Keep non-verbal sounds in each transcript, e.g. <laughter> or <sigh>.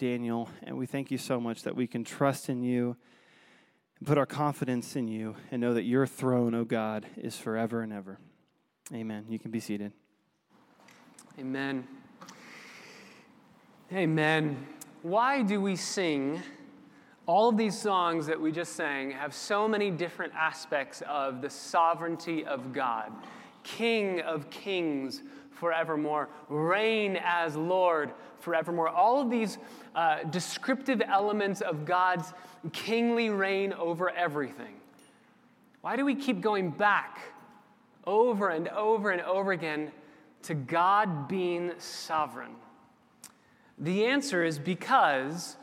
Daniel, and we thank you so much that we can trust in you and put our confidence in you and know that your throne, O God, is forever and ever. Amen. You can be seated. Amen. Amen. Why do we sing? All of these songs that we just sang have so many different aspects of the sovereignty of God. King of kings forevermore, reign as Lord forevermore. All of these uh, descriptive elements of God's kingly reign over everything. Why do we keep going back over and over and over again to God being sovereign? The answer is because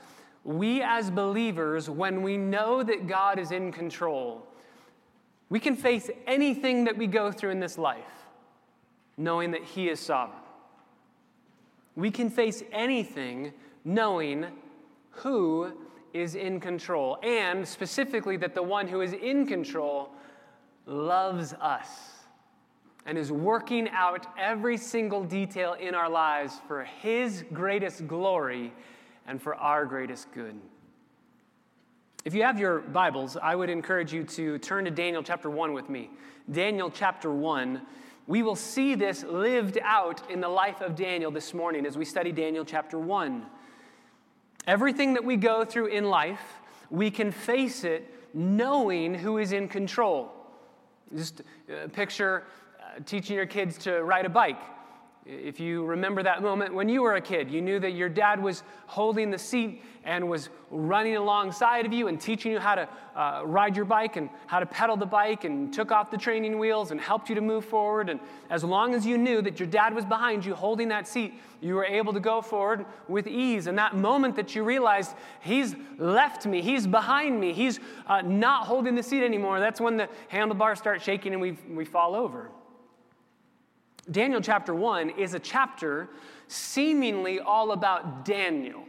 we as believers, when we know that God is in control, we can face anything that we go through in this life knowing that He is sovereign. We can face anything knowing who is in control, and specifically that the one who is in control loves us and is working out every single detail in our lives for His greatest glory and for our greatest good. If you have your Bibles, I would encourage you to turn to Daniel chapter 1 with me. Daniel chapter 1 we will see this lived out in the life of Daniel this morning as we study Daniel chapter 1. Everything that we go through in life, we can face it knowing who is in control. Just uh, picture uh, teaching your kids to ride a bike. If you remember that moment when you were a kid, you knew that your dad was holding the seat and was running alongside of you and teaching you how to uh, ride your bike and how to pedal the bike and took off the training wheels and helped you to move forward. And as long as you knew that your dad was behind you holding that seat, you were able to go forward with ease. And that moment that you realized he's left me, he's behind me, he's uh, not holding the seat anymore, that's when the handlebars start shaking and we, we fall over. Daniel chapter 1 is a chapter seemingly all about Daniel.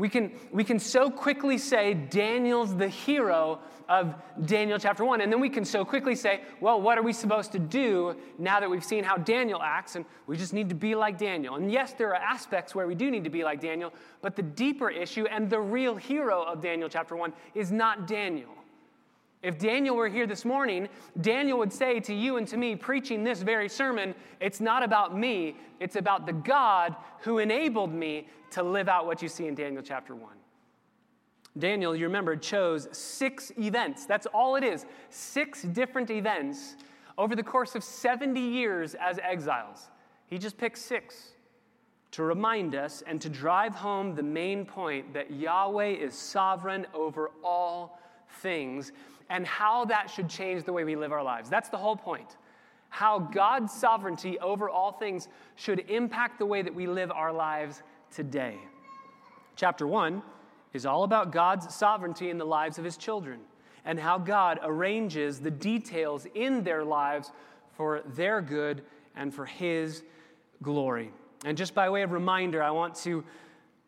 We can, we can so quickly say Daniel's the hero of Daniel chapter 1. And then we can so quickly say, well, what are we supposed to do now that we've seen how Daniel acts? And we just need to be like Daniel. And yes, there are aspects where we do need to be like Daniel, but the deeper issue and the real hero of Daniel chapter 1 is not Daniel. If Daniel were here this morning, Daniel would say to you and to me, preaching this very sermon, it's not about me, it's about the God who enabled me to live out what you see in Daniel chapter 1. Daniel, you remember, chose six events. That's all it is. Six different events over the course of 70 years as exiles. He just picked six to remind us and to drive home the main point that Yahweh is sovereign over all things and how that should change the way we live our lives. That's the whole point. How God's sovereignty over all things should impact the way that we live our lives today. Chapter 1 is all about God's sovereignty in the lives of his children and how God arranges the details in their lives for their good and for his glory. And just by way of reminder, I want to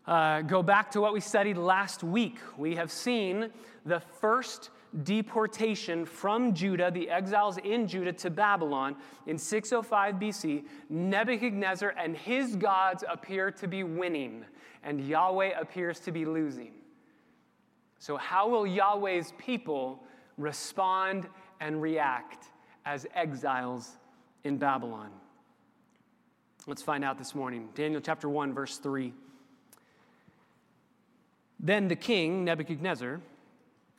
uh, go back to what we studied last week. We have seen the first deportation from Judah, the exiles in Judah to Babylon in 605 BC, Nebuchadnezzar and his gods appear to be winning, and Yahweh appears to be losing. So, how will Yahweh's people respond and react as exiles in Babylon? Let's find out this morning. Daniel chapter 1, verse 3. Then the king, Nebuchadnezzar,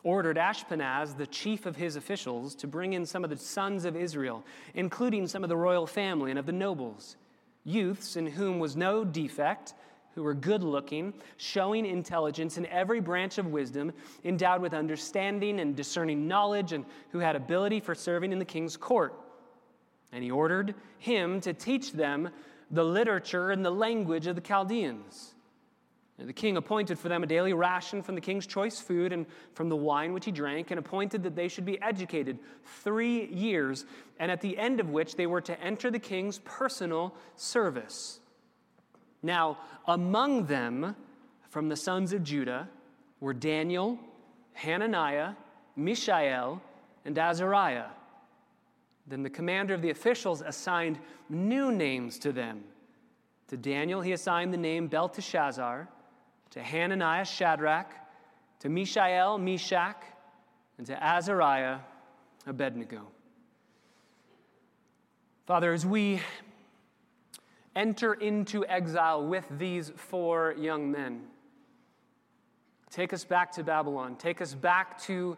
ordered Ashpenaz, the chief of his officials, to bring in some of the sons of Israel, including some of the royal family and of the nobles, youths in whom was no defect, who were good looking, showing intelligence in every branch of wisdom, endowed with understanding and discerning knowledge, and who had ability for serving in the king's court. And he ordered him to teach them the literature and the language of the Chaldeans the king appointed for them a daily ration from the king's choice food and from the wine which he drank, and appointed that they should be educated three years, and at the end of which they were to enter the king's personal service. Now, among them, from the sons of Judah, were Daniel, Hananiah, Mishael, and Azariah. Then the commander of the officials assigned new names to them To Daniel, he assigned the name Belteshazzar, to Hananiah, Shadrach, to Mishael, Meshach, and to Azariah, Abednego. Father, as we enter into exile with these four young men, take us back to Babylon, take us back to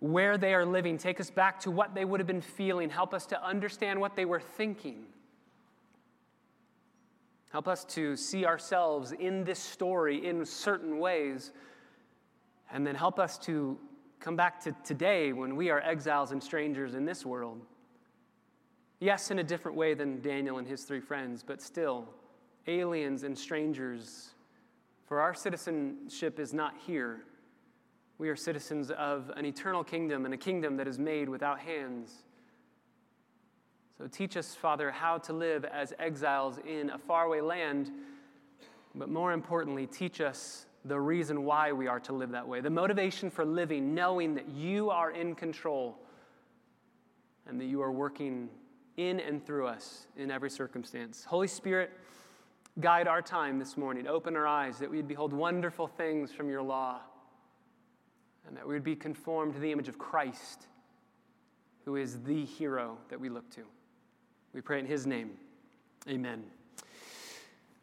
where they are living, take us back to what they would have been feeling, help us to understand what they were thinking. Help us to see ourselves in this story in certain ways, and then help us to come back to today when we are exiles and strangers in this world. Yes, in a different way than Daniel and his three friends, but still, aliens and strangers. For our citizenship is not here. We are citizens of an eternal kingdom and a kingdom that is made without hands. So teach us, Father, how to live as exiles in a faraway land, but more importantly, teach us the reason why we are to live that way, the motivation for living, knowing that you are in control and that you are working in and through us in every circumstance. Holy Spirit, guide our time this morning. Open our eyes that we'd behold wonderful things from your law and that we would be conformed to the image of Christ, who is the hero that we look to. We pray in his name. Amen.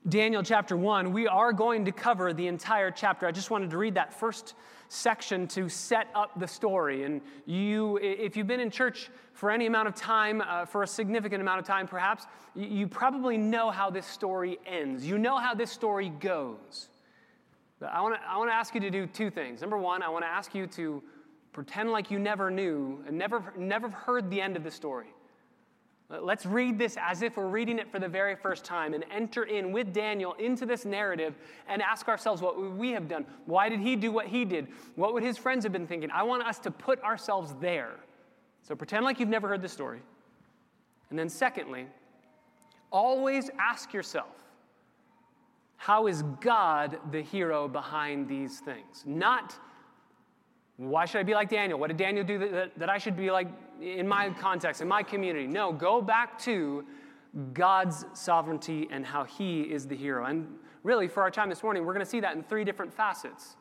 Daniel chapter 1, we are going to cover the entire chapter. I just wanted to read that first section to set up the story. And you, if you've been in church for any amount of time, uh, for a significant amount of time perhaps, you probably know how this story ends. You know how this story goes. I want to I wanna ask you to do two things. Number one, I want to ask you to pretend like you never knew and never, never heard the end of the story. Let's read this as if we're reading it for the very first time and enter in with Daniel into this narrative and ask ourselves what we have done. Why did he do what he did? What would his friends have been thinking? I want us to put ourselves there. So pretend like you've never heard the story. And then, secondly, always ask yourself how is God the hero behind these things? Not why should I be like Daniel? What did Daniel do that, that, I should be like in my context, in my community? No, go back to God's sovereignty and how He is the hero. And really, for our time this morning, we're going to see that in three different facets.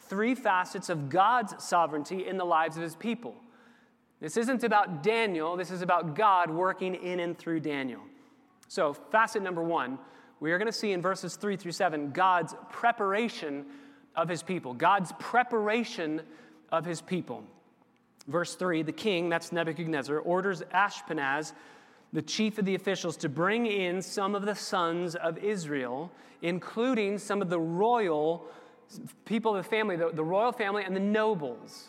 Three facets of God's sovereignty in the lives of His people. This isn't about Daniel, this is about God working in and through Daniel. So, facet number one, we are going to see in verses three through seven God's preparation of His people. God's preparation of his people. Verse 3 the king, that's Nebuchadnezzar, orders Ashpenaz, the chief of the officials, to bring in some of the sons of Israel, including some of the royal people of the family, the, the royal family and the nobles.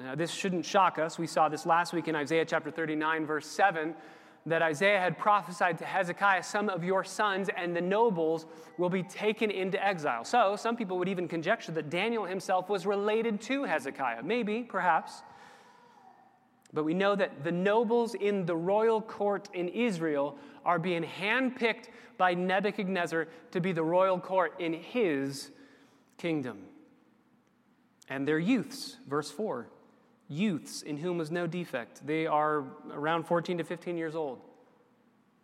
Now, this shouldn't shock us. We saw this last week in Isaiah chapter 39, verse 7 that Isaiah had prophesied to Hezekiah, some of your sons and the nobles will be taken into exile. So some people would even conjecture that Daniel himself was related to Hezekiah. Maybe, perhaps. But we know that the nobles in the royal court in Israel are being handpicked by Nebuchadnezzar to be the royal court in his kingdom. And they're youths, verse 4 youths in whom was no defect. They are around 14 to 15 years old.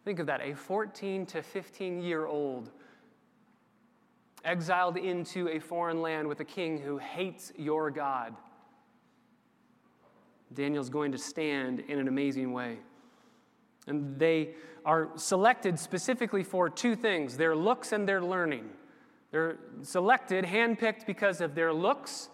Think of that a 14 to 15 year old exiled into a foreign land with a king who hates your God. Daniel's going to stand in an amazing way. And they are selected specifically for two things their looks and their learning. They're selected, handpicked because of their looks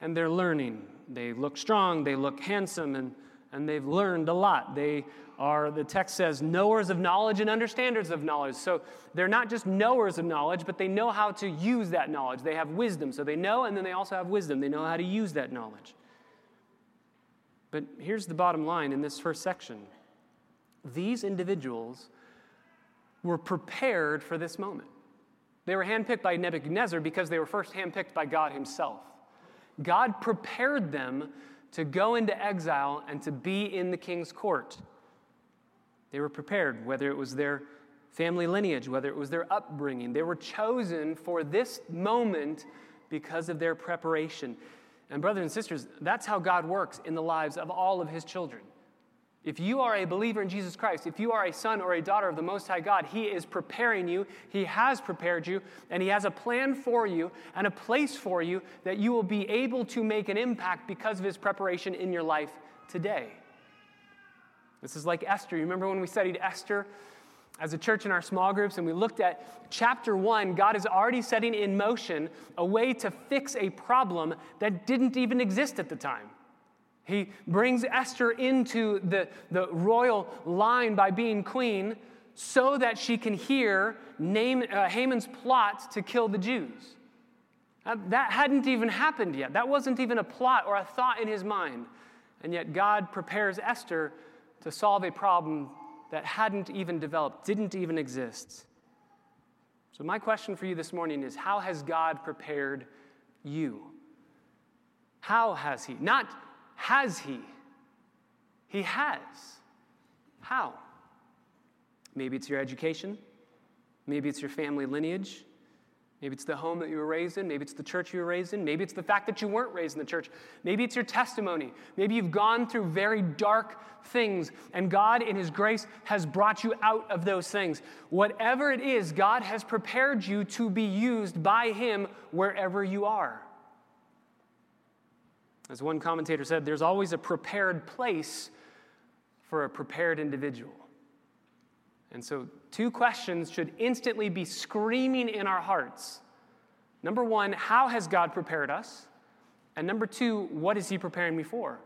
and their learning. They look strong, they look handsome, and, and they've learned a lot. They are, the text says, knowers of knowledge and understanders of knowledge. So they're not just knowers of knowledge, but they know how to use that knowledge. They have wisdom. So they know, and then they also have wisdom. They know how to use that knowledge. But here's the bottom line in this first section these individuals were prepared for this moment. They were handpicked by Nebuchadnezzar because they were first handpicked by God Himself. God prepared them to go into exile and to be in the king's court. They were prepared, whether it was their family lineage, whether it was their upbringing. They were chosen for this moment because of their preparation. And, brothers and sisters, that's how God works in the lives of all of his children. If you are a believer in Jesus Christ, if you are a son or a daughter of the Most High God, He is preparing you, He has prepared you, and He has a plan for you and a place for you that you will be able to make an impact because of His preparation in your life today. This is like Esther. You remember when we studied Esther as a church in our small groups and we looked at chapter one, God is already setting in motion a way to fix a problem that didn't even exist at the time. He brings Esther into the, the royal line by being queen so that she can hear uh, Haman's plot to kill the Jews. Uh, that hadn't even happened yet. That wasn't even a plot or a thought in his mind. And yet, God prepares Esther to solve a problem that hadn't even developed, didn't even exist. So, my question for you this morning is How has God prepared you? How has He? Not has he? He has. How? Maybe it's your education. Maybe it's your family lineage. Maybe it's the home that you were raised in. Maybe it's the church you were raised in. Maybe it's the fact that you weren't raised in the church. Maybe it's your testimony. Maybe you've gone through very dark things, and God, in His grace, has brought you out of those things. Whatever it is, God has prepared you to be used by Him wherever you are. As one commentator said, there's always a prepared place for a prepared individual. And so, two questions should instantly be screaming in our hearts. Number one, how has God prepared us? And number two, what is He preparing me for?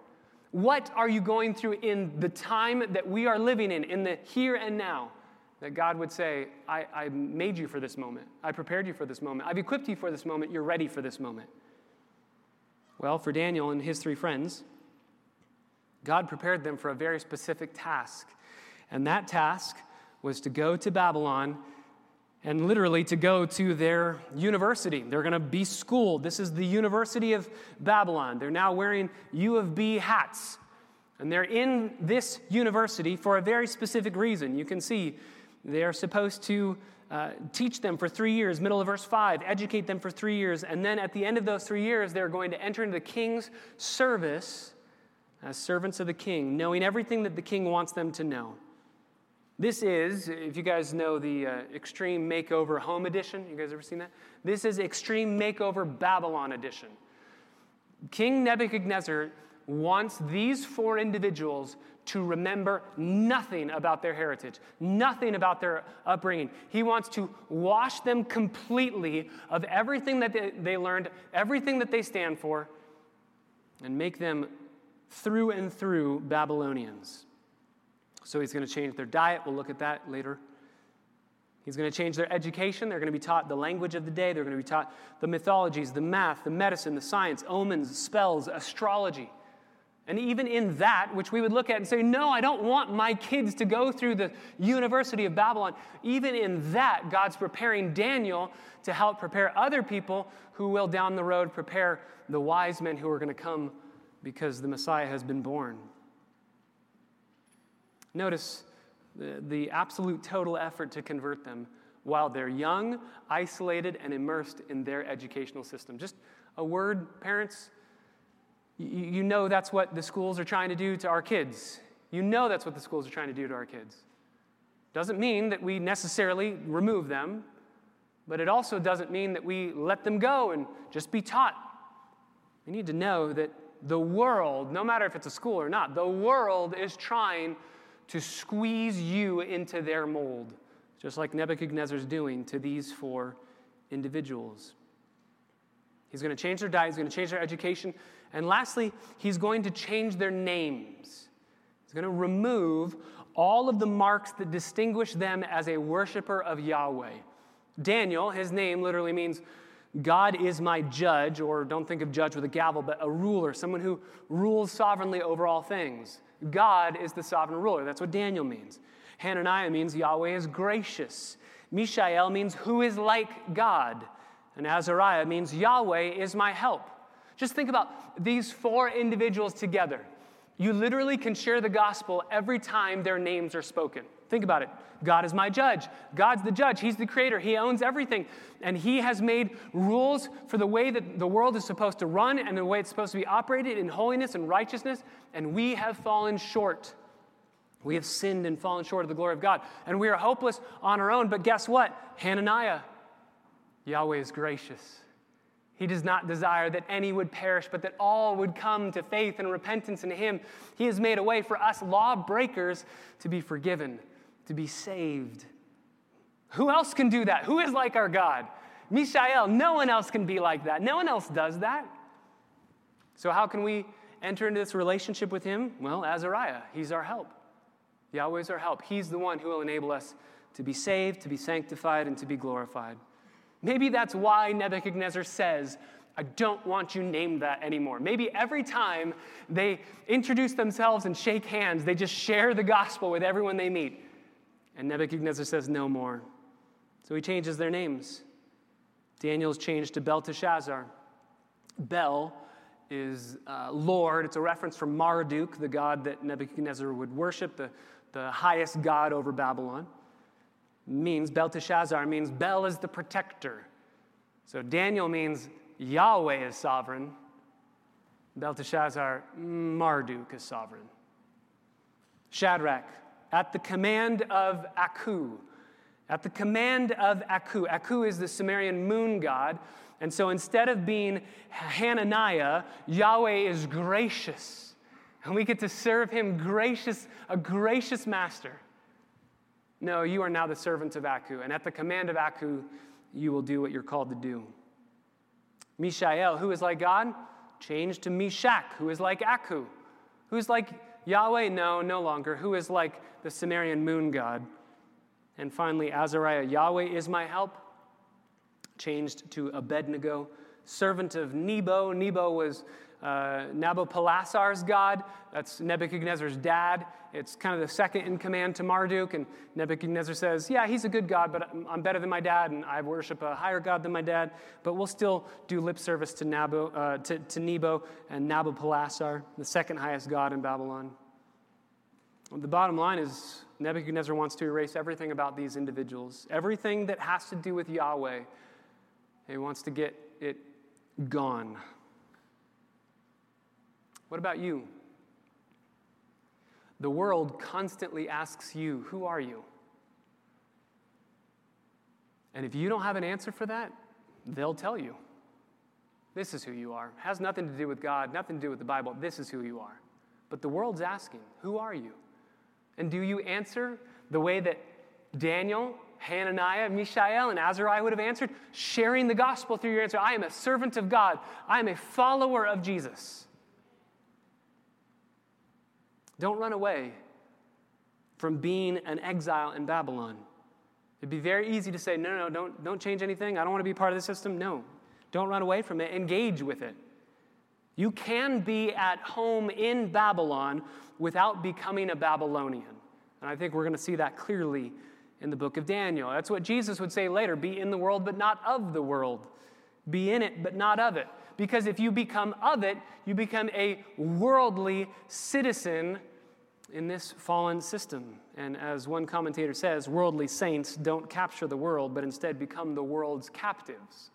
What are you going through in the time that we are living in, in the here and now, that God would say, I, I made you for this moment. I prepared you for this moment. I've equipped you for this moment. You're ready for this moment. Well, for Daniel and his three friends, God prepared them for a very specific task. And that task was to go to Babylon and literally to go to their university. They're going to be schooled. This is the University of Babylon. They're now wearing U of B hats. And they're in this university for a very specific reason. You can see they're supposed to uh, teach them for three years, middle of verse 5, educate them for three years, and then at the end of those three years, they're going to enter into the king's service as servants of the king, knowing everything that the king wants them to know. This is, if you guys know the uh, Extreme Makeover Home Edition, you guys ever seen that? This is Extreme Makeover Babylon Edition. King Nebuchadnezzar wants these four individuals to remember nothing about their heritage, nothing about their upbringing. He wants to wash them completely of everything that they, they learned, everything that they stand for, and make them through and through Babylonians. So he's going to change their diet. We'll look at that later. He's going to change their education. They're going to be taught the language of the day. They're going to be taught the mythologies, the math, the medicine, the science, omens, spells, astrology. And even in that, which we would look at and say, no, I don't want my kids to go through the University of Babylon, even in that, God's preparing Daniel to help prepare other people who will down the road prepare the wise men who are going to come because the Messiah has been born. Notice the, the absolute total effort to convert them while they're young, isolated, and immersed in their educational system. Just a word, parents you know that's what the schools are trying to do to our kids. You know that's what the schools are trying to do to our kids. Doesn't mean that we necessarily remove them, but it also doesn't mean that we let them go and just be taught. We need to know that the world, no matter if it's a school or not, the world is trying to squeeze you into their mold, just like Nebuchadnezzar's doing to these four individuals. He's going to change their diet, he's going to change their education, and lastly, he's going to change their names. He's going to remove all of the marks that distinguish them as a worshiper of Yahweh. Daniel, his name literally means God is my judge, or don't think of judge with a gavel, but a ruler, someone who rules sovereignly over all things. God is the sovereign ruler. That's what Daniel means. Hananiah means Yahweh is gracious. Mishael means who is like God. And Azariah means Yahweh is my help. Just think about these four individuals together. You literally can share the gospel every time their names are spoken. Think about it. God is my judge. God's the judge. He's the creator. He owns everything. And He has made rules for the way that the world is supposed to run and the way it's supposed to be operated in holiness and righteousness. And we have fallen short. We have sinned and fallen short of the glory of God, and we are hopeless on our own. But guess what? Hananiah, Yahweh is gracious. He does not desire that any would perish, but that all would come to faith and repentance in Him. He has made a way for us lawbreakers to be forgiven, to be saved. Who else can do that? Who is like our God? Mishael, no one else can be like that. No one else does that. So, how can we enter into this relationship with Him? Well, Azariah, He's our help. Yahweh's our help. He's the one who will enable us to be saved, to be sanctified, and to be glorified. Maybe that's why Nebuchadnezzar says, I don't want you named that anymore. Maybe every time they introduce themselves and shake hands, they just share the gospel with everyone they meet. And Nebuchadnezzar says, No more. So he changes their names. Daniel's changed to Belteshazzar. Bel is uh, Lord. It's a reference from Marduk, the god that Nebuchadnezzar would worship, the, the highest god over Babylon means, Belteshazzar means Bel is the protector. So Daniel means Yahweh is sovereign. Belteshazzar, Marduk is sovereign. Shadrach, at the command of Aku. At the command of Aku. Aku is the Sumerian moon god. And so instead of being Hananiah, Yahweh is gracious. And we get to serve him gracious, a gracious master. No, you are now the servant of Aku, and at the command of Aku, you will do what you're called to do. Mishael, who is like God, changed to Meshach, who is like Aku. Who's like Yahweh? No, no longer. Who is like the Sumerian moon god? And finally, Azariah, Yahweh is my help, changed to Abednego, servant of Nebo. Nebo was uh, Nabopolassar's god. That's Nebuchadnezzar's dad. It's kind of the second in command to Marduk. And Nebuchadnezzar says, Yeah, he's a good god, but I'm better than my dad, and I worship a higher god than my dad. But we'll still do lip service to, Nabo, uh, to, to Nebo and Nabopolassar, the second highest god in Babylon. The bottom line is Nebuchadnezzar wants to erase everything about these individuals, everything that has to do with Yahweh. He wants to get it gone. What about you? The world constantly asks you, Who are you? And if you don't have an answer for that, they'll tell you. This is who you are. It has nothing to do with God, nothing to do with the Bible. This is who you are. But the world's asking, Who are you? And do you answer the way that Daniel, Hananiah, Mishael, and Azariah would have answered? Sharing the gospel through your answer. I am a servant of God, I am a follower of Jesus. Don't run away from being an exile in Babylon. It'd be very easy to say, no, no, don't, don't change anything. I don't want to be part of the system. No, don't run away from it. Engage with it. You can be at home in Babylon without becoming a Babylonian. And I think we're going to see that clearly in the book of Daniel. That's what Jesus would say later be in the world, but not of the world. Be in it, but not of it. Because if you become of it, you become a worldly citizen in this fallen system. And as one commentator says, worldly saints don't capture the world, but instead become the world's captives.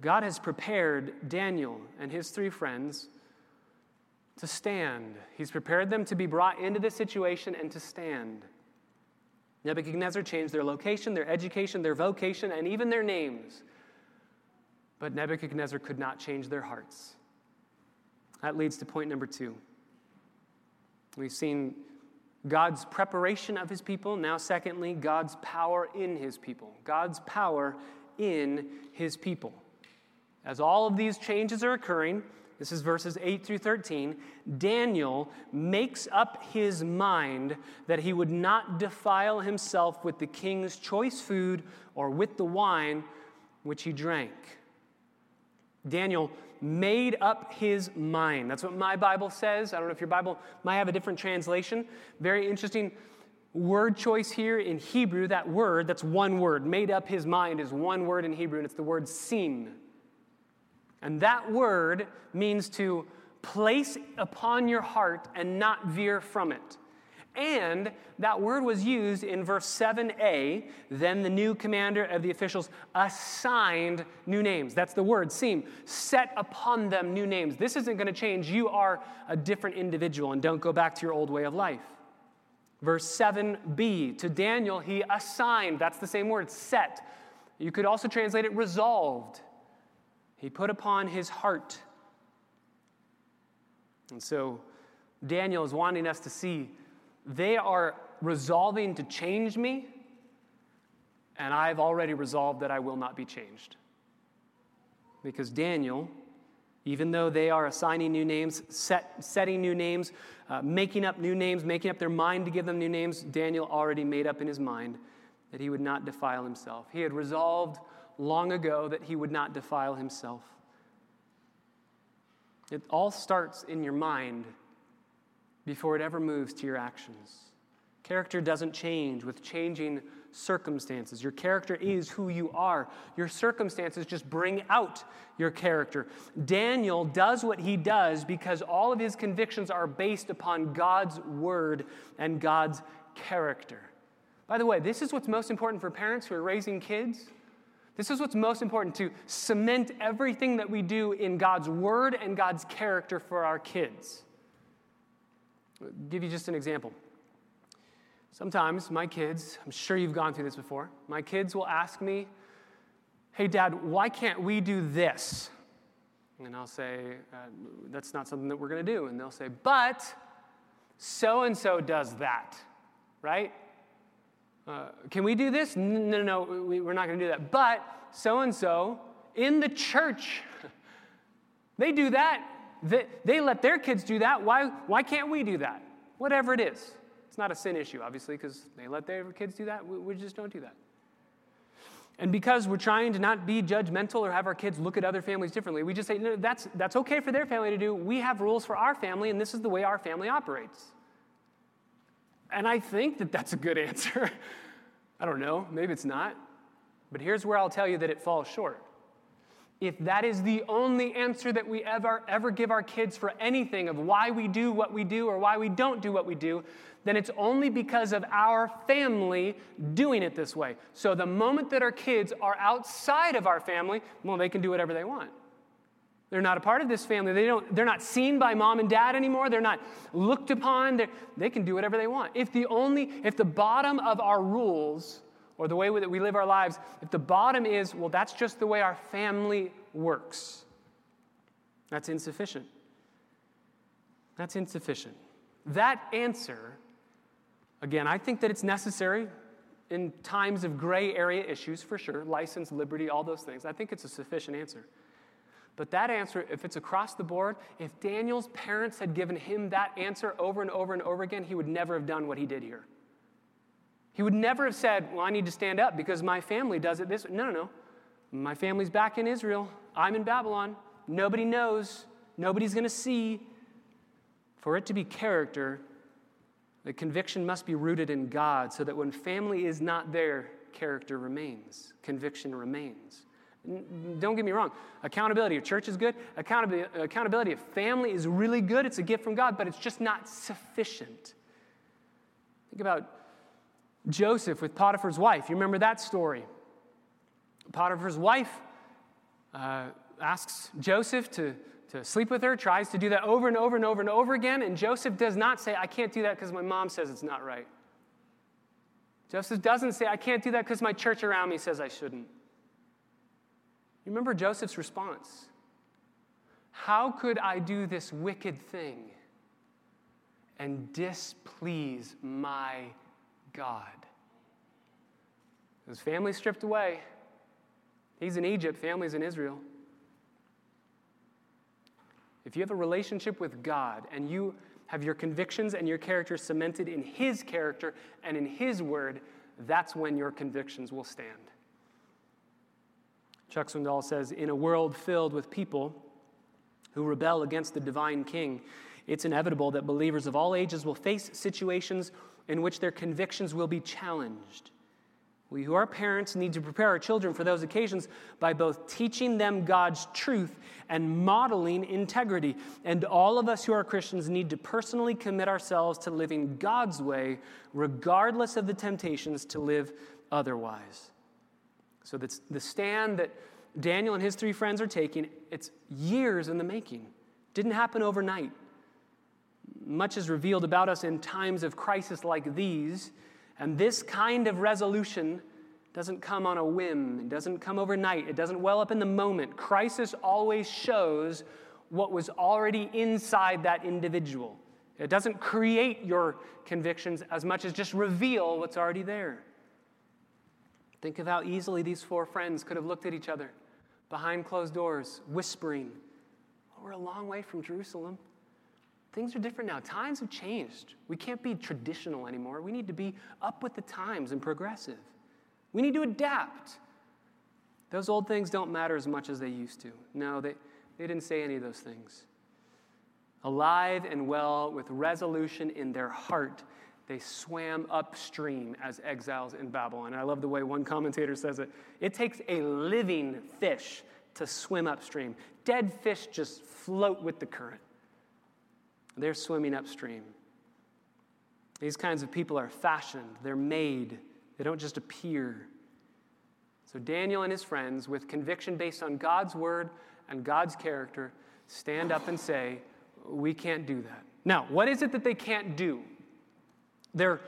God has prepared Daniel and his three friends to stand. He's prepared them to be brought into this situation and to stand. Nebuchadnezzar changed their location, their education, their vocation, and even their names but Nebuchadnezzar could not change their hearts. That leads to point number two. We've seen God's preparation of his people. Now, secondly, God's power in his people. God's power in his people. As all of these changes are occurring, this is verses 8 through 13, Daniel makes up his mind that he would not defile himself with the king's choice food or with the wine which he drank. Daniel made up his mind. That's what my Bible says. I don't know if your Bible might have a different translation. Very interesting word choice here in Hebrew. That word, that's one word. Made up his mind is one word in Hebrew, and it's the word sin. And that word means to place upon your heart and not veer from it. And that word was used in verse 7a. Then the new commander of the officials assigned new names. That's the word, seem. Set upon them new names. This isn't going to change. You are a different individual, and don't go back to your old way of life. Verse 7b. To Daniel, he assigned. That's the same word, set. You could also translate it resolved. He put upon his heart. And so Daniel is wanting us to see they are resolving to change me, and I've already resolved that I will not be changed. Because Daniel, even though they are assigning new names, set, setting new names, uh, making up new names, making up their mind to give them new names, Daniel already made up in his mind that he would not defile himself. He had resolved long ago that he would not defile himself. It all starts in your mind before it ever moves to your actions. Character doesn't change with changing circumstances. Your character is who you are. Your circumstances just bring out your character. Daniel does what he does because all of his convictions are based upon God's word and God's character. By the way, this is what's most important for parents who are raising kids. This is what's most important to cement everything that we do in God's word and God's character for our kids. I'll give you just an example. Sometimes my kids, I'm sure you've gone through this before, my kids will ask me, Hey, Dad, why can't we do this? And I'll say, uh, That's not something that we're going to do. And they'll say, But so and so does that, right? Uh, can we do this? No, no, no, we, we're not going to do that. But so and so in the church, <laughs> they do that. They, they let their kids do that. Why, why can't we do that? Whatever it is. It's not a sin issue, obviously, because they let their kids do that. We, we just don't do that. And because we're trying to not be judgmental or have our kids look at other families differently, we just say, no, that's, that's okay for their family to do. We have rules for our family, and this is the way our family operates. And I think that that's a good answer. <laughs> I don't know, maybe it's not. But here's where I'll tell you that it falls short if that is the only answer that we ever, ever give our kids for anything of why we do what we do or why we don't do what we do, then it's only because of our family doing it this way. So the moment that our kids are outside of our family, well, they can do whatever they want. They're not a part of this family. They don't, they're not seen by mom and dad anymore. They're not looked upon. They're, they can do whatever they want. If the only, if the bottom of our rules or the way that we live our lives, if the bottom is, well, that's just the way our family works, that's insufficient. That's insufficient. That answer, again, I think that it's necessary in times of gray area issues for sure license, liberty, all those things. I think it's a sufficient answer. But that answer, if it's across the board, if Daniel's parents had given him that answer over and over and over again, he would never have done what he did here. He would never have said, Well, I need to stand up because my family does it this way. No, no, no. My family's back in Israel. I'm in Babylon. Nobody knows. Nobody's going to see. For it to be character, the conviction must be rooted in God so that when family is not there, character remains, conviction remains. Don't get me wrong. Accountability of church is good. Accountability, accountability of family is really good. It's a gift from God, but it's just not sufficient. Think about Joseph with Potiphar's wife. You remember that story? Potiphar's wife uh, asks Joseph to, to sleep with her, tries to do that over and over and over and over again, and Joseph does not say, I can't do that because my mom says it's not right. Joseph doesn't say, I can't do that because my church around me says I shouldn't. Remember Joseph's response? How could I do this wicked thing and displease my God. His family stripped away. He's in Egypt, family's in Israel. If you have a relationship with God and you have your convictions and your character cemented in His character and in His word, that's when your convictions will stand. Chuck Swindoll says In a world filled with people who rebel against the divine king, it's inevitable that believers of all ages will face situations in which their convictions will be challenged. We who are parents need to prepare our children for those occasions by both teaching them God's truth and modeling integrity. And all of us who are Christians need to personally commit ourselves to living God's way, regardless of the temptations to live otherwise. So that's the stand that Daniel and his three friends are taking, it's years in the making. Didn't happen overnight. Much is revealed about us in times of crisis like these and this kind of resolution doesn't come on a whim, it doesn't come overnight, it doesn't well up in the moment. Crisis always shows what was already inside that individual. It doesn't create your convictions as much as just reveal what's already there. Think of how easily these four friends could have looked at each other behind closed doors, whispering, We're a long way from Jerusalem. Things are different now. Times have changed. We can't be traditional anymore. We need to be up with the times and progressive. We need to adapt. Those old things don't matter as much as they used to. No, they, they didn't say any of those things. Alive and well, with resolution in their heart, they swam upstream as exiles in Babylon. And I love the way one commentator says it. It takes a living fish to swim upstream. Dead fish just float with the current. They're swimming upstream. These kinds of people are fashioned, they're made, they don't just appear. So Daniel and his friends, with conviction based on God's word and God's character, stand up and say, We can't do that. Now, what is it that they can't do? They're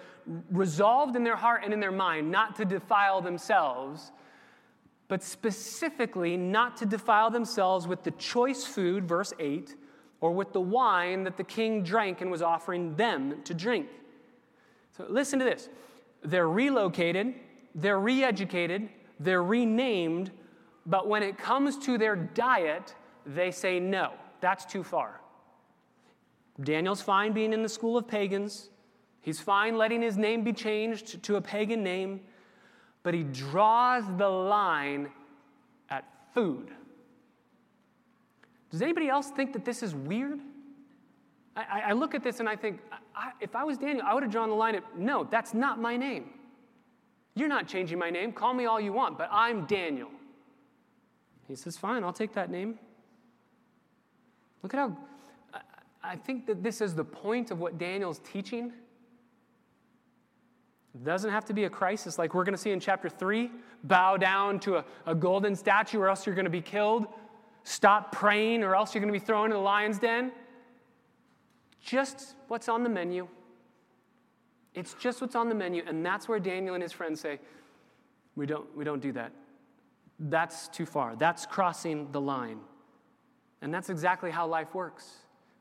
resolved in their heart and in their mind not to defile themselves, but specifically not to defile themselves with the choice food, verse 8 or with the wine that the king drank and was offering them to drink. So listen to this they're relocated, they're re educated, they're renamed, but when it comes to their diet, they say no, that's too far. Daniel's fine being in the school of pagans. He's fine letting his name be changed to a pagan name, but he draws the line at food. Does anybody else think that this is weird? I, I look at this and I think, I, if I was Daniel, I would have drawn the line at no, that's not my name. You're not changing my name. Call me all you want, but I'm Daniel. He says, Fine, I'll take that name. Look at how, I think that this is the point of what Daniel's teaching. It doesn't have to be a crisis like we're going to see in chapter 3 bow down to a, a golden statue or else you're going to be killed. Stop praying, or else you're going to be thrown in the lion's den. Just what's on the menu. It's just what's on the menu, and that's where Daniel and his friends say, We don't, we don't do that. That's too far. That's crossing the line. And that's exactly how life works.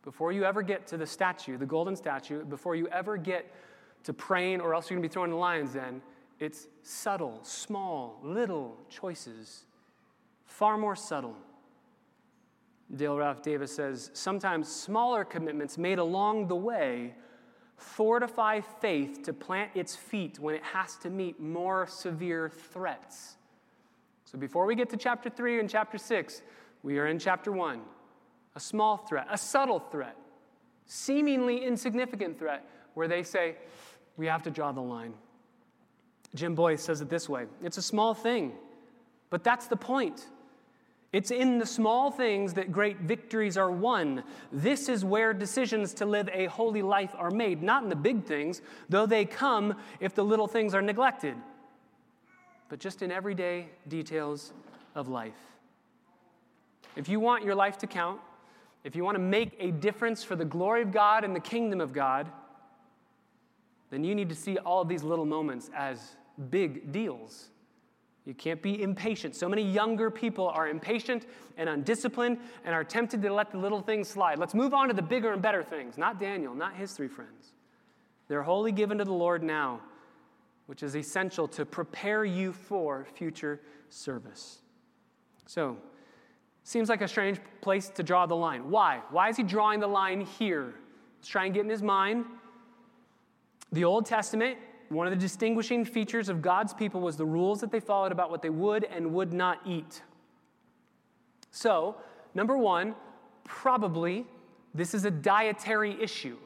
Before you ever get to the statue, the golden statue, before you ever get to praying, or else you're going to be thrown in the lion's den, it's subtle, small, little choices, far more subtle. Dale Ralph Davis says sometimes smaller commitments made along the way fortify faith to plant its feet when it has to meet more severe threats. So before we get to chapter 3 and chapter 6, we are in chapter 1. A small threat, a subtle threat, seemingly insignificant threat, where they say, we have to draw the line. Jim Boice says it this way it's a small thing, but that's the point. It's in the small things that great victories are won. This is where decisions to live a holy life are made, not in the big things, though they come if the little things are neglected, but just in everyday details of life. If you want your life to count, if you want to make a difference for the glory of God and the kingdom of God, then you need to see all of these little moments as big deals. You can't be impatient. So many younger people are impatient and undisciplined and are tempted to let the little things slide. Let's move on to the bigger and better things. Not Daniel, not his three friends. They're wholly given to the Lord now, which is essential to prepare you for future service. So, seems like a strange place to draw the line. Why? Why is he drawing the line here? Let's try and get in his mind. The Old Testament one of the distinguishing features of God's people was the rules that they followed about what they would and would not eat. So, number one, probably this is a dietary issue.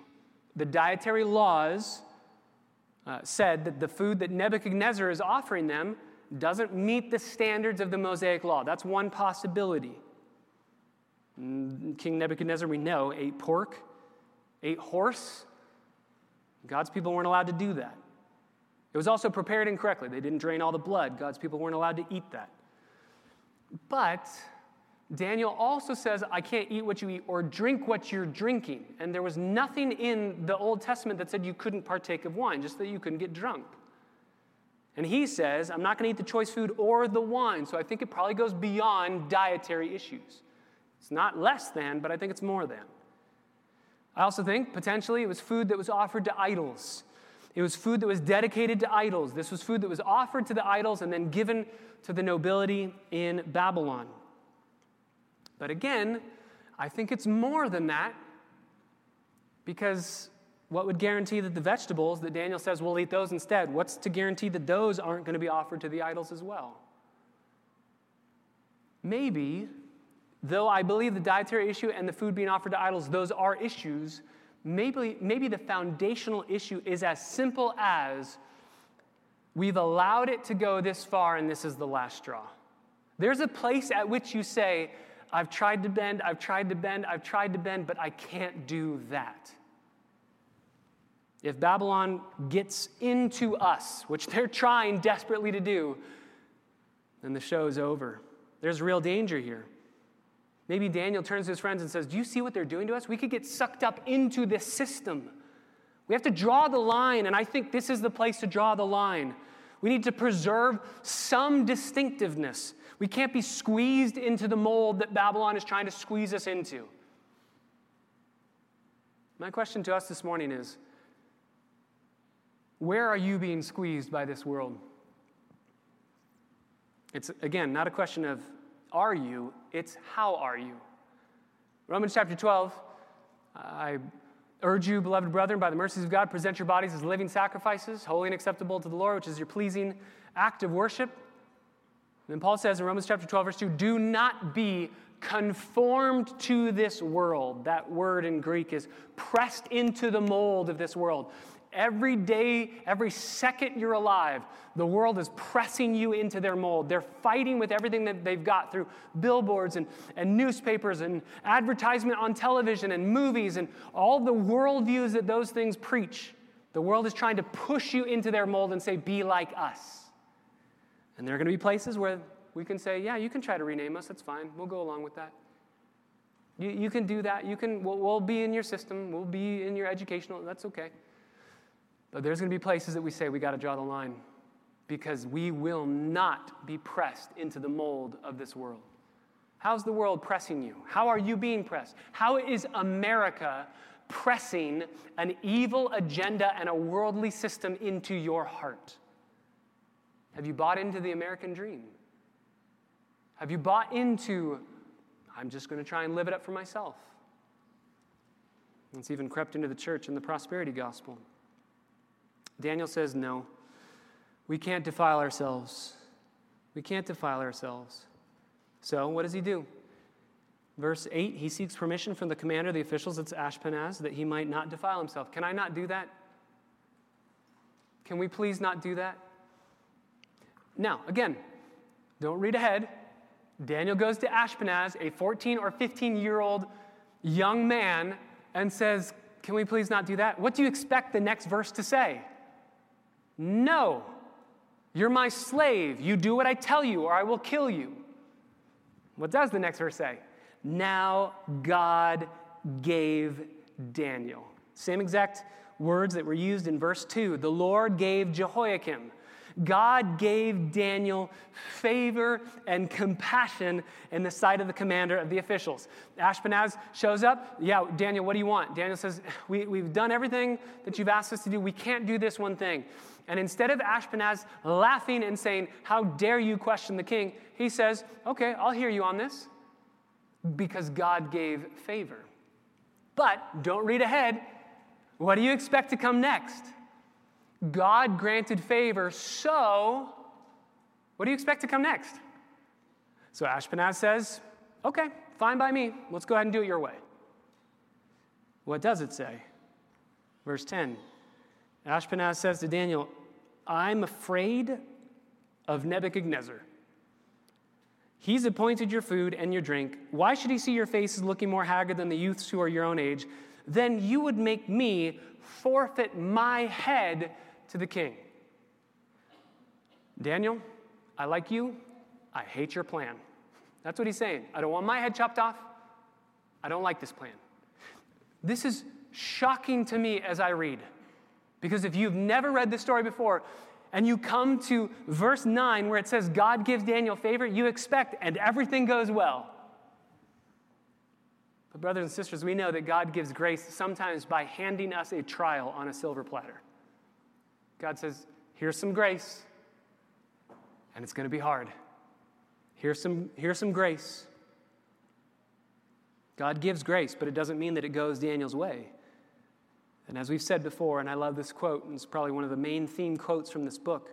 The dietary laws uh, said that the food that Nebuchadnezzar is offering them doesn't meet the standards of the Mosaic law. That's one possibility. Mm, King Nebuchadnezzar, we know, ate pork, ate horse. God's people weren't allowed to do that. It was also prepared incorrectly. They didn't drain all the blood. God's people weren't allowed to eat that. But Daniel also says, I can't eat what you eat or drink what you're drinking. And there was nothing in the Old Testament that said you couldn't partake of wine, just that you couldn't get drunk. And he says, I'm not going to eat the choice food or the wine. So I think it probably goes beyond dietary issues. It's not less than, but I think it's more than. I also think potentially it was food that was offered to idols. It was food that was dedicated to idols. This was food that was offered to the idols and then given to the nobility in Babylon. But again, I think it's more than that because what would guarantee that the vegetables that Daniel says we'll eat those instead? What's to guarantee that those aren't going to be offered to the idols as well? Maybe, though I believe the dietary issue and the food being offered to idols, those are issues, maybe, maybe the foundational issue is as simple as we've allowed it to go this far and this is the last straw. There's a place at which you say, I've tried to bend, I've tried to bend, I've tried to bend, but I can't do that. If Babylon gets into us, which they're trying desperately to do, then the show is over. There's real danger here. Maybe Daniel turns to his friends and says, Do you see what they're doing to us? We could get sucked up into this system. We have to draw the line, and I think this is the place to draw the line. We need to preserve some distinctiveness. We can't be squeezed into the mold that Babylon is trying to squeeze us into. My question to us this morning is where are you being squeezed by this world? It's, again, not a question of are you, it's how are you. Romans chapter 12, I urge you, beloved brethren, by the mercies of God, present your bodies as living sacrifices, holy and acceptable to the Lord, which is your pleasing act of worship. And then Paul says in Romans chapter 12, verse 2, do not be conformed to this world. That word in Greek is pressed into the mold of this world. Every day, every second you're alive, the world is pressing you into their mold. They're fighting with everything that they've got through billboards and, and newspapers and advertisement on television and movies and all the worldviews that those things preach. The world is trying to push you into their mold and say, be like us. And there are going to be places where we can say, yeah, you can try to rename us. That's fine. We'll go along with that. You, you can do that. You can, we'll, we'll be in your system. We'll be in your educational. That's okay. But there's going to be places that we say we got to draw the line because we will not be pressed into the mold of this world. How's the world pressing you? How are you being pressed? How is America pressing an evil agenda and a worldly system into your heart? Have you bought into the American dream? Have you bought into, I'm just going to try and live it up for myself? It's even crept into the church in the prosperity gospel. Daniel says, No, we can't defile ourselves. We can't defile ourselves. So, what does he do? Verse 8, he seeks permission from the commander the officials, it's Ashpenaz, that he might not defile himself. Can I not do that? Can we please not do that? Now, again, don't read ahead. Daniel goes to Ashpenaz, a 14 or 15 year old young man, and says, Can we please not do that? What do you expect the next verse to say? No, you're my slave. You do what I tell you, or I will kill you. What does the next verse say? Now God gave Daniel. Same exact words that were used in verse 2. The Lord gave Jehoiakim. God gave Daniel favor and compassion in the sight of the commander of the officials. Ashpenaz shows up. Yeah, Daniel, what do you want? Daniel says, we, We've done everything that you've asked us to do. We can't do this one thing. And instead of Ashpenaz laughing and saying, How dare you question the king? he says, Okay, I'll hear you on this because God gave favor. But don't read ahead. What do you expect to come next? God granted favor, so what do you expect to come next? So Ashpenaz says, Okay, fine by me. Let's go ahead and do it your way. What does it say? Verse 10 Ashpenaz says to Daniel, I'm afraid of Nebuchadnezzar. He's appointed your food and your drink. Why should he see your faces looking more haggard than the youths who are your own age? Then you would make me forfeit my head to the king. Daniel, I like you. I hate your plan. That's what he's saying. I don't want my head chopped off. I don't like this plan. This is shocking to me as I read. Because if you've never read this story before, and you come to verse 9 where it says God gives Daniel favor, you expect, and everything goes well. But, brothers and sisters, we know that God gives grace sometimes by handing us a trial on a silver platter. God says, Here's some grace, and it's going to be hard. Here's some, here's some grace. God gives grace, but it doesn't mean that it goes Daniel's way. And as we've said before, and I love this quote, and it's probably one of the main theme quotes from this book,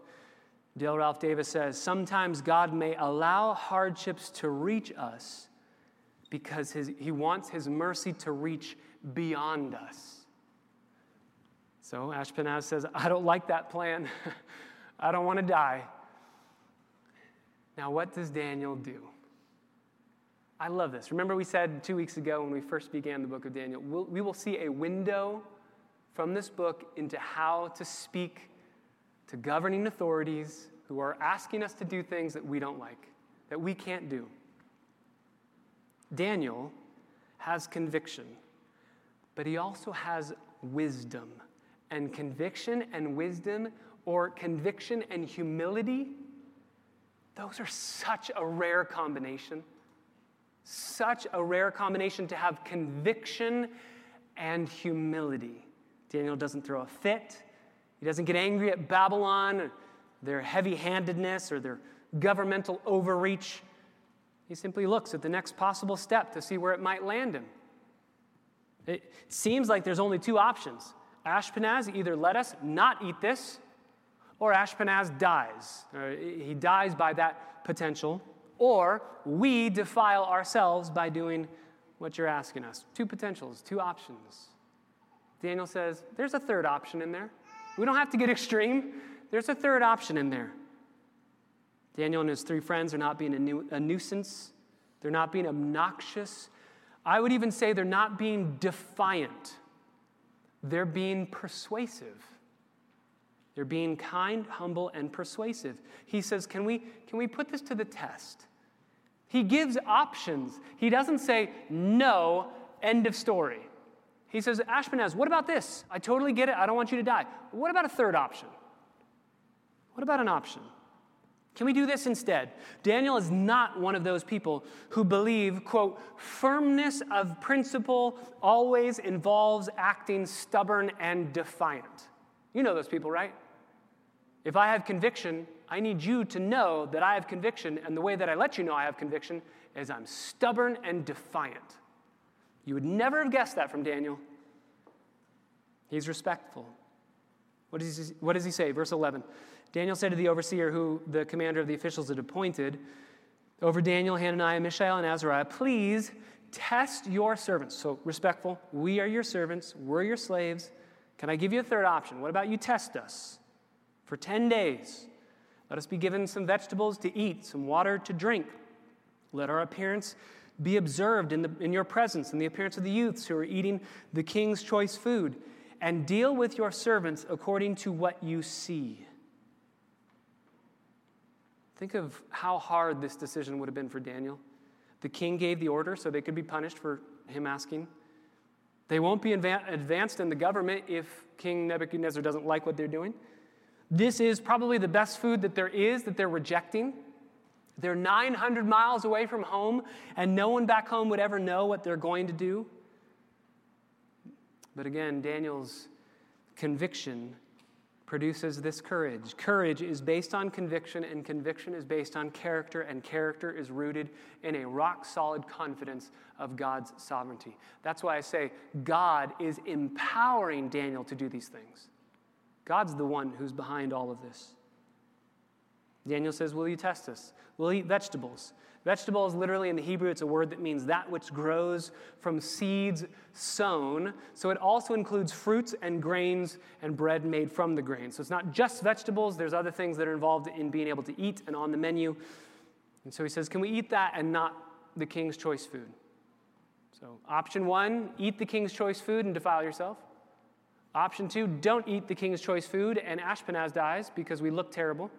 Dale Ralph Davis says, Sometimes God may allow hardships to reach us because his, he wants his mercy to reach beyond us. So Ashpenaz says, I don't like that plan. <laughs> I don't want to die. Now, what does Daniel do? I love this. Remember, we said two weeks ago when we first began the book of Daniel, we'll, we will see a window from this book into how to speak to governing authorities who are asking us to do things that we don't like, that we can't do. Daniel has conviction, but he also has wisdom. And conviction and wisdom, or conviction and humility, those are such a rare combination. Such a rare combination to have conviction and humility. Daniel doesn't throw a fit. He doesn't get angry at Babylon, their heavy handedness, or their governmental overreach. He simply looks at the next possible step to see where it might land him. It seems like there's only two options Ashpenaz either let us not eat this, or Ashpenaz dies. Uh, he dies by that potential, or we defile ourselves by doing what you're asking us. Two potentials, two options. Daniel says, there's a third option in there. We don't have to get extreme. There's a third option in there. Daniel and his three friends are not being a, nu- a nuisance, they're not being obnoxious. I would even say they're not being defiant, they're being persuasive. They're being kind, humble, and persuasive. He says, Can we, can we put this to the test? He gives options. He doesn't say, No, end of story. He says, Ashpenaz, what about this? I totally get it. I don't want you to die. What about a third option? What about an option? Can we do this instead? Daniel is not one of those people who believe, quote, firmness of principle always involves acting stubborn and defiant. You know those people, right? If I have conviction, I need you to know that I have conviction, and the way that I let you know I have conviction is I'm stubborn and defiant. You would never have guessed that from Daniel. He's respectful. What does he, what does he say? Verse 11. Daniel said to the overseer, who the commander of the officials had appointed, over Daniel, Hananiah, Mishael, and Azariah, please test your servants. So, respectful, we are your servants, we're your slaves. Can I give you a third option? What about you test us for 10 days? Let us be given some vegetables to eat, some water to drink. Let our appearance be observed in, the, in your presence, in the appearance of the youths who are eating the king's choice food, and deal with your servants according to what you see. Think of how hard this decision would have been for Daniel. The king gave the order so they could be punished for him asking. They won't be advanced in the government if King Nebuchadnezzar doesn't like what they're doing. This is probably the best food that there is that they're rejecting. They're 900 miles away from home, and no one back home would ever know what they're going to do. But again, Daniel's conviction produces this courage. Courage is based on conviction, and conviction is based on character, and character is rooted in a rock solid confidence of God's sovereignty. That's why I say God is empowering Daniel to do these things. God's the one who's behind all of this. Daniel says, Will you test us? We'll eat vegetables. Vegetables, literally in the Hebrew, it's a word that means that which grows from seeds sown. So it also includes fruits and grains and bread made from the grain. So it's not just vegetables, there's other things that are involved in being able to eat and on the menu. And so he says, Can we eat that and not the king's choice food? So, option one, eat the king's choice food and defile yourself. Option two, don't eat the king's choice food and Ashpenaz dies because we look terrible.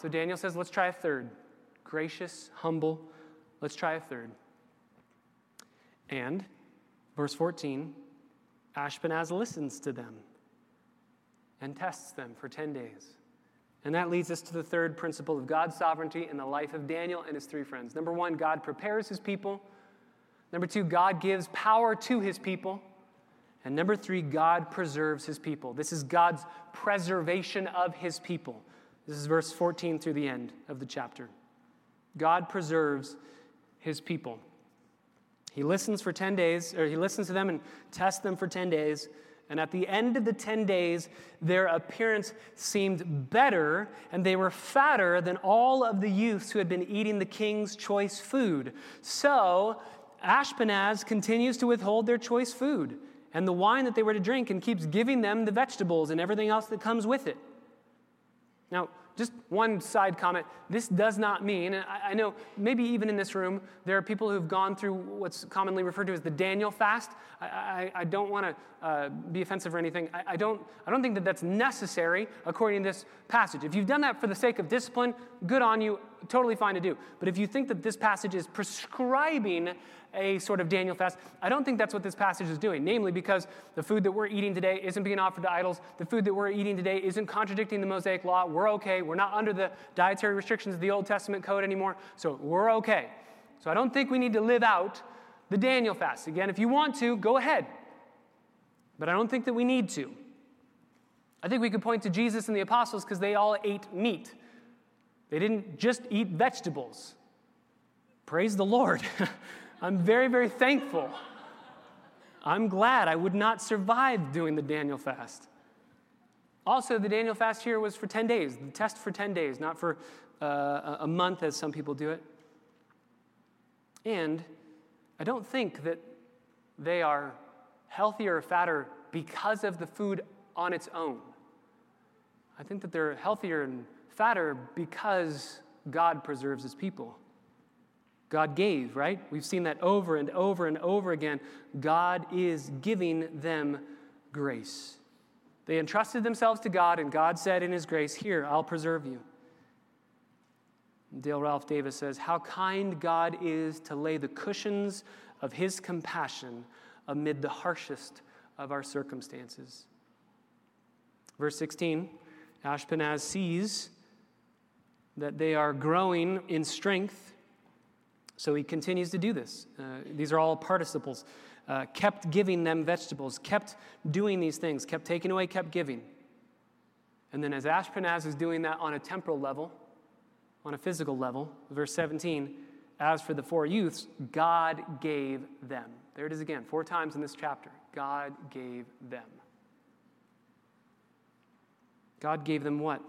So Daniel says, Let's try a third gracious, humble. Let's try a third. And, verse 14, Ashpenaz listens to them and tests them for 10 days. And that leads us to the third principle of God's sovereignty in the life of Daniel and his three friends. Number one, God prepares his people. Number two, God gives power to his people. And number three, God preserves his people. This is God's preservation of his people. This is verse 14 through the end of the chapter. God preserves his people. He listens for 10 days, or he listens to them and tests them for 10 days. And at the end of the 10 days, their appearance seemed better, and they were fatter than all of the youths who had been eating the king's choice food. So Ashpenaz continues to withhold their choice food and the wine that they were to drink and keeps giving them the vegetables and everything else that comes with it. Now, just one side comment. This does not mean, I, know maybe even in this room, there are people who've gone through what's commonly referred to as the Daniel fast. I, I, I don't want to uh, be offensive or anything. I, don't, I don't think that that's necessary according to this passage. If you've done that for the sake of discipline, good on you, totally fine to do. But if you think that this passage is prescribing a sort of Daniel fast. I don't think that's what this passage is doing, namely because the food that we're eating today isn't being offered to idols. The food that we're eating today isn't contradicting the Mosaic law. We're okay. We're not under the dietary restrictions of the Old Testament code anymore, so we're okay. So I don't think we need to live out the Daniel fast. Again, if you want to, go ahead. But I don't think that we need to. I think we could point to Jesus and the apostles because they all ate meat. They didn't just eat vegetables. Praise the Lord. <laughs> I'm very, very thankful. I'm glad I would not survive doing the Daniel fast. Also, the Daniel fast here was for 10 days, the test for 10 days, not for uh, a month as some people do it. And I don't think that they are healthier or fatter because of the food on its own. I think that they're healthier and fatter because God preserves his people. God gave, right? We've seen that over and over and over again. God is giving them grace. They entrusted themselves to God, and God said in His grace, Here, I'll preserve you. Dale Ralph Davis says, How kind God is to lay the cushions of His compassion amid the harshest of our circumstances. Verse 16 Ashpenaz sees that they are growing in strength so he continues to do this. Uh, these are all participles. Uh, kept giving them vegetables, kept doing these things, kept taking away, kept giving. And then as Ashpenaz is doing that on a temporal level, on a physical level, verse 17, as for the four youths, God gave them. There it is again, four times in this chapter. God gave them. God gave them what?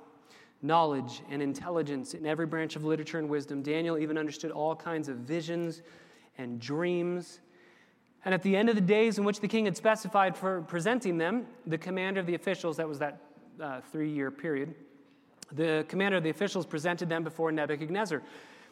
Knowledge and intelligence in every branch of literature and wisdom. Daniel even understood all kinds of visions and dreams. And at the end of the days in which the king had specified for presenting them, the commander of the officials, that was that uh, three year period, the commander of the officials presented them before Nebuchadnezzar.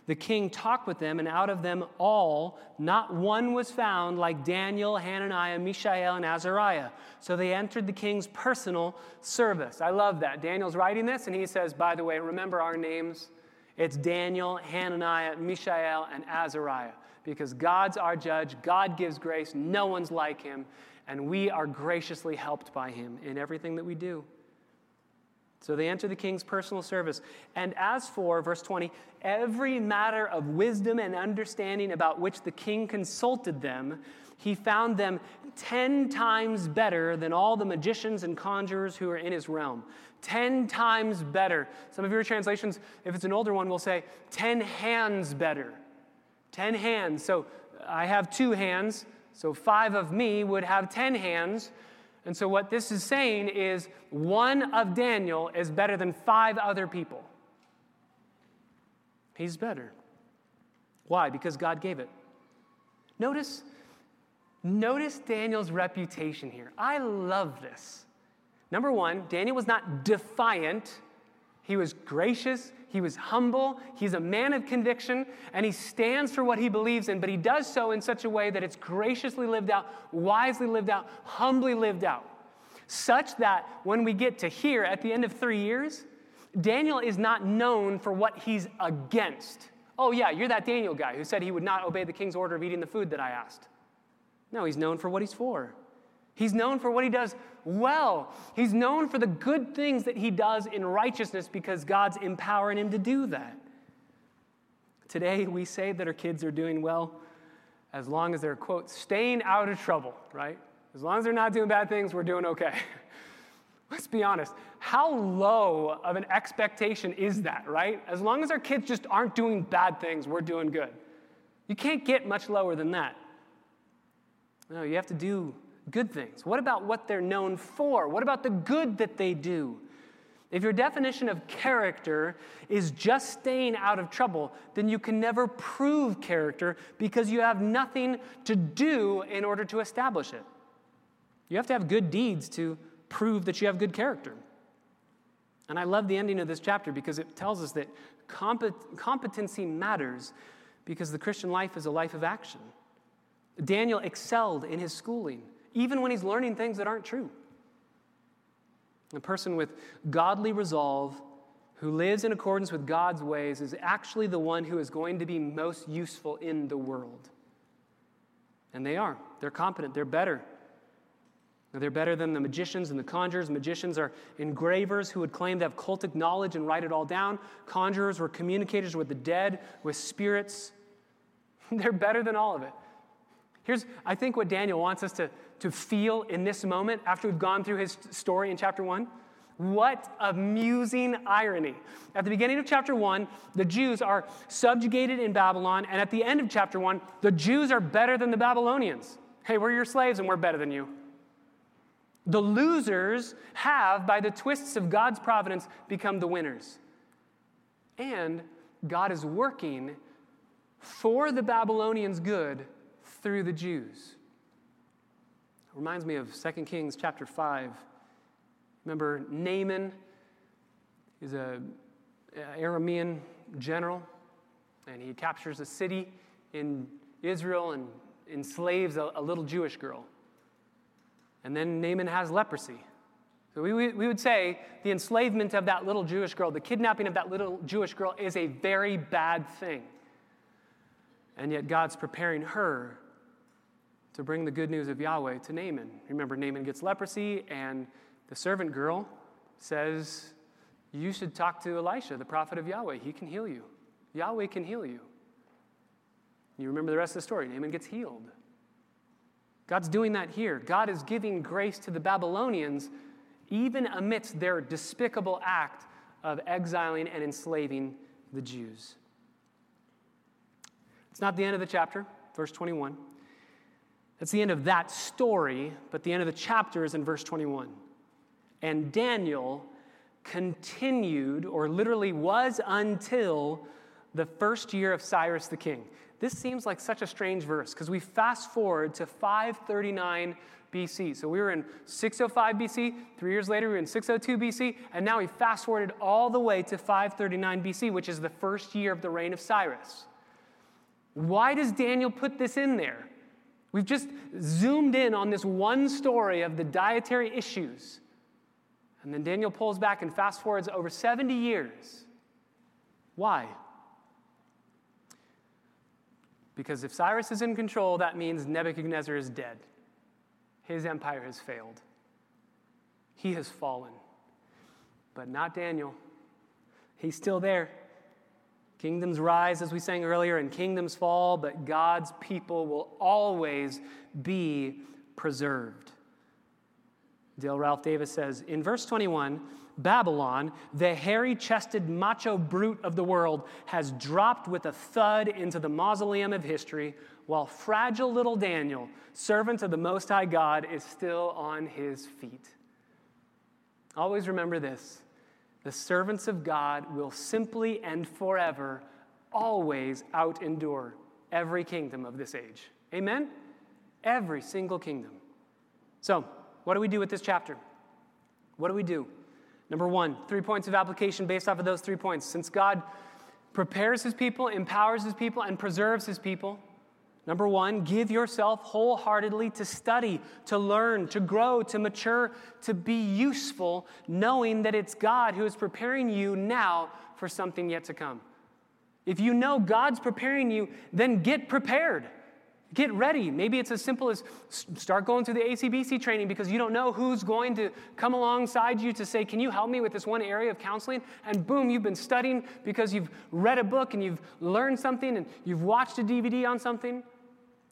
The king talked with them, and out of them all, not one was found like Daniel, Hananiah, Mishael, and Azariah. So they entered the king's personal service. I love that. Daniel's writing this, and he says, By the way, remember our names? It's Daniel, Hananiah, Mishael, and Azariah. Because God's our judge, God gives grace, no one's like him, and we are graciously helped by him in everything that we do. So they enter the king's personal service. And as for, verse 20, every matter of wisdom and understanding about which the king consulted them, he found them 10 times better than all the magicians and conjurers who are in his realm. 10 times better. Some of your translations, if it's an older one, will say 10 hands better. 10 hands. So I have two hands, so five of me would have 10 hands. And so, what this is saying is one of Daniel is better than five other people. He's better. Why? Because God gave it. Notice, notice Daniel's reputation here. I love this. Number one, Daniel was not defiant, he was gracious, he was humble, he's a man of conviction, and he stands for what he believes in, but he does so in such a way that it's graciously lived out, wisely lived out, humbly lived out. Such that when we get to here at the end of three years, Daniel is not known for what he's against. Oh, yeah, you're that Daniel guy who said he would not obey the king's order of eating the food that I asked. No, he's known for what he's for. He's known for what he does well. He's known for the good things that he does in righteousness because God's empowering him to do that. Today, we say that our kids are doing well as long as they're, quote, staying out of trouble, right? As long as they're not doing bad things, we're doing okay. <laughs> Let's be honest. How low of an expectation is that, right? As long as our kids just aren't doing bad things, we're doing good. You can't get much lower than that. No, you have to do good things. What about what they're known for? What about the good that they do? If your definition of character is just staying out of trouble, then you can never prove character because you have nothing to do in order to establish it. You have to have good deeds to prove that you have good character. And I love the ending of this chapter because it tells us that compet- competency matters because the Christian life is a life of action. Daniel excelled in his schooling, even when he's learning things that aren't true. A person with godly resolve who lives in accordance with God's ways is actually the one who is going to be most useful in the world. And they are. They're competent, they're better they're better than the magicians and the conjurers. Magicians are engravers who would claim to have cultic knowledge and write it all down. Conjurers were communicators with the dead, with spirits. <laughs> They're better than all of it. Here's, I think, what Daniel wants us to, to feel in this moment after we've gone through his story in chapter 1. What amusing irony. At the beginning of chapter 1, the Jews are subjugated in Babylon, and at the end of chapter 1, the Jews are better than the Babylonians. Hey, we're your slaves and we're better than you. The losers have, by the twists of God's providence, become the winners. And God is working for the Babylonians' good through the Jews. Reminds me of 2 Kings chapter 5. Remember Naaman is a Aramean general, and he captures a city in Israel and enslaves a, a little Jewish girl. And then Naaman has leprosy. So we, we would say the enslavement of that little Jewish girl, the kidnapping of that little Jewish girl, is a very bad thing. And yet God's preparing her to bring the good news of Yahweh to Naaman. Remember, Naaman gets leprosy, and the servant girl says, You should talk to Elisha, the prophet of Yahweh. He can heal you. Yahweh can heal you. You remember the rest of the story. Naaman gets healed. God's doing that here. God is giving grace to the Babylonians even amidst their despicable act of exiling and enslaving the Jews. It's not the end of the chapter, verse 21. It's the end of that story, but the end of the chapter is in verse 21. And Daniel continued, or literally was until the first year of Cyrus the king. This seems like such a strange verse because we fast forward to 539 BC. So we were in 605 BC, three years later we were in 602 BC, and now we fast forwarded all the way to 539 BC, which is the first year of the reign of Cyrus. Why does Daniel put this in there? We've just zoomed in on this one story of the dietary issues. And then Daniel pulls back and fast forwards over 70 years. Why? Because if Cyrus is in control, that means Nebuchadnezzar is dead. His empire has failed. He has fallen. But not Daniel. He's still there. Kingdoms rise, as we sang earlier, and kingdoms fall, but God's people will always be preserved. Dale Ralph Davis says in verse 21 Babylon, the hairy chested macho brute of the world, has dropped with a thud into the mausoleum of history, while fragile little Daniel, servant of the Most High God, is still on his feet. Always remember this the servants of God will simply and forever always out endure every kingdom of this age. Amen? Every single kingdom. So, what do we do with this chapter? What do we do? Number one, three points of application based off of those three points. Since God prepares his people, empowers his people, and preserves his people, number one, give yourself wholeheartedly to study, to learn, to grow, to mature, to be useful, knowing that it's God who is preparing you now for something yet to come. If you know God's preparing you, then get prepared. Get ready. Maybe it's as simple as start going through the ACBC training because you don't know who's going to come alongside you to say, Can you help me with this one area of counseling? And boom, you've been studying because you've read a book and you've learned something and you've watched a DVD on something.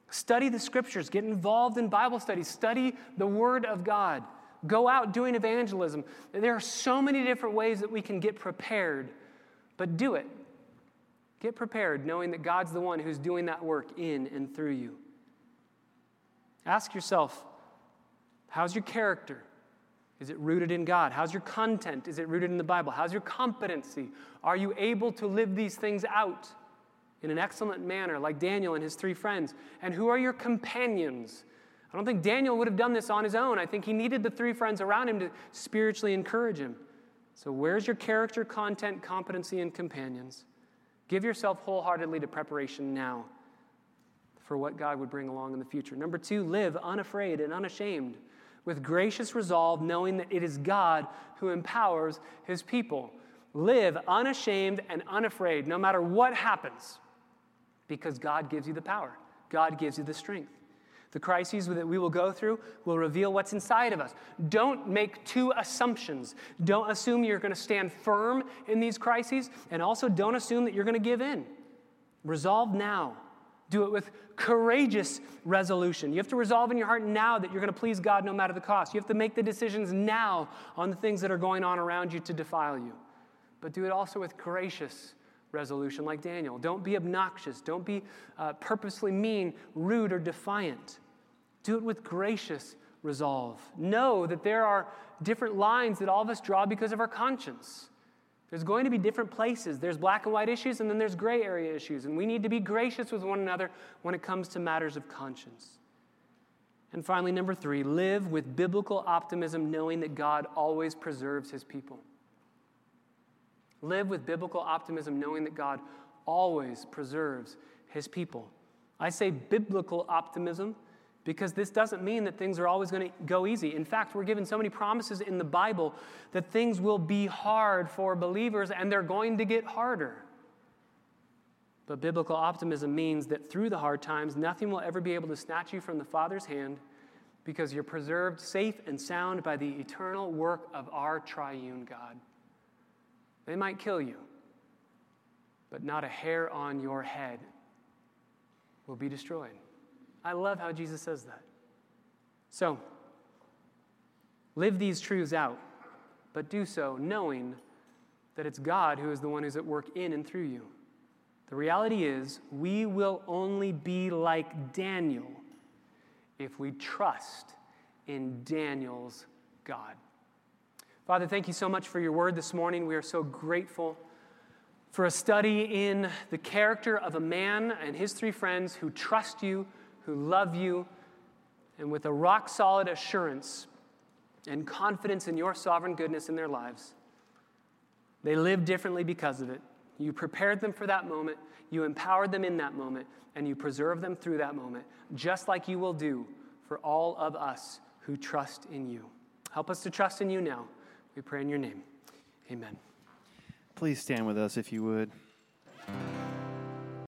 Study the scriptures, get involved in Bible studies, study the Word of God, go out doing evangelism. There are so many different ways that we can get prepared, but do it. Get prepared knowing that God's the one who's doing that work in and through you. Ask yourself how's your character? Is it rooted in God? How's your content? Is it rooted in the Bible? How's your competency? Are you able to live these things out in an excellent manner, like Daniel and his three friends? And who are your companions? I don't think Daniel would have done this on his own. I think he needed the three friends around him to spiritually encourage him. So, where's your character, content, competency, and companions? Give yourself wholeheartedly to preparation now for what God would bring along in the future. Number two, live unafraid and unashamed with gracious resolve, knowing that it is God who empowers his people. Live unashamed and unafraid no matter what happens because God gives you the power, God gives you the strength. The crises that we will go through will reveal what's inside of us. Don't make two assumptions. Don't assume you're going to stand firm in these crises, and also don't assume that you're going to give in. Resolve now. Do it with courageous resolution. You have to resolve in your heart now that you're going to please God no matter the cost. You have to make the decisions now on the things that are going on around you to defile you. But do it also with gracious resolution, like Daniel. Don't be obnoxious. Don't be uh, purposely mean, rude, or defiant. Do it with gracious resolve. Know that there are different lines that all of us draw because of our conscience. There's going to be different places. There's black and white issues, and then there's gray area issues. And we need to be gracious with one another when it comes to matters of conscience. And finally, number three, live with biblical optimism, knowing that God always preserves his people. Live with biblical optimism, knowing that God always preserves his people. I say biblical optimism because this doesn't mean that things are always going to go easy. In fact, we're given so many promises in the Bible that things will be hard for believers and they're going to get harder. But biblical optimism means that through the hard times, nothing will ever be able to snatch you from the Father's hand because you're preserved safe and sound by the eternal work of our triune God. They might kill you, but not a hair on your head will be destroyed. I love how Jesus says that. So, live these truths out, but do so knowing that it's God who is the one who's at work in and through you. The reality is, we will only be like Daniel if we trust in Daniel's God. Father, thank you so much for your word this morning. We are so grateful for a study in the character of a man and his three friends who trust you, who love you, and with a rock solid assurance and confidence in your sovereign goodness in their lives. They live differently because of it. You prepared them for that moment, you empowered them in that moment, and you preserve them through that moment, just like you will do for all of us who trust in you. Help us to trust in you now. We pray in your name. Amen. Please stand with us if you would.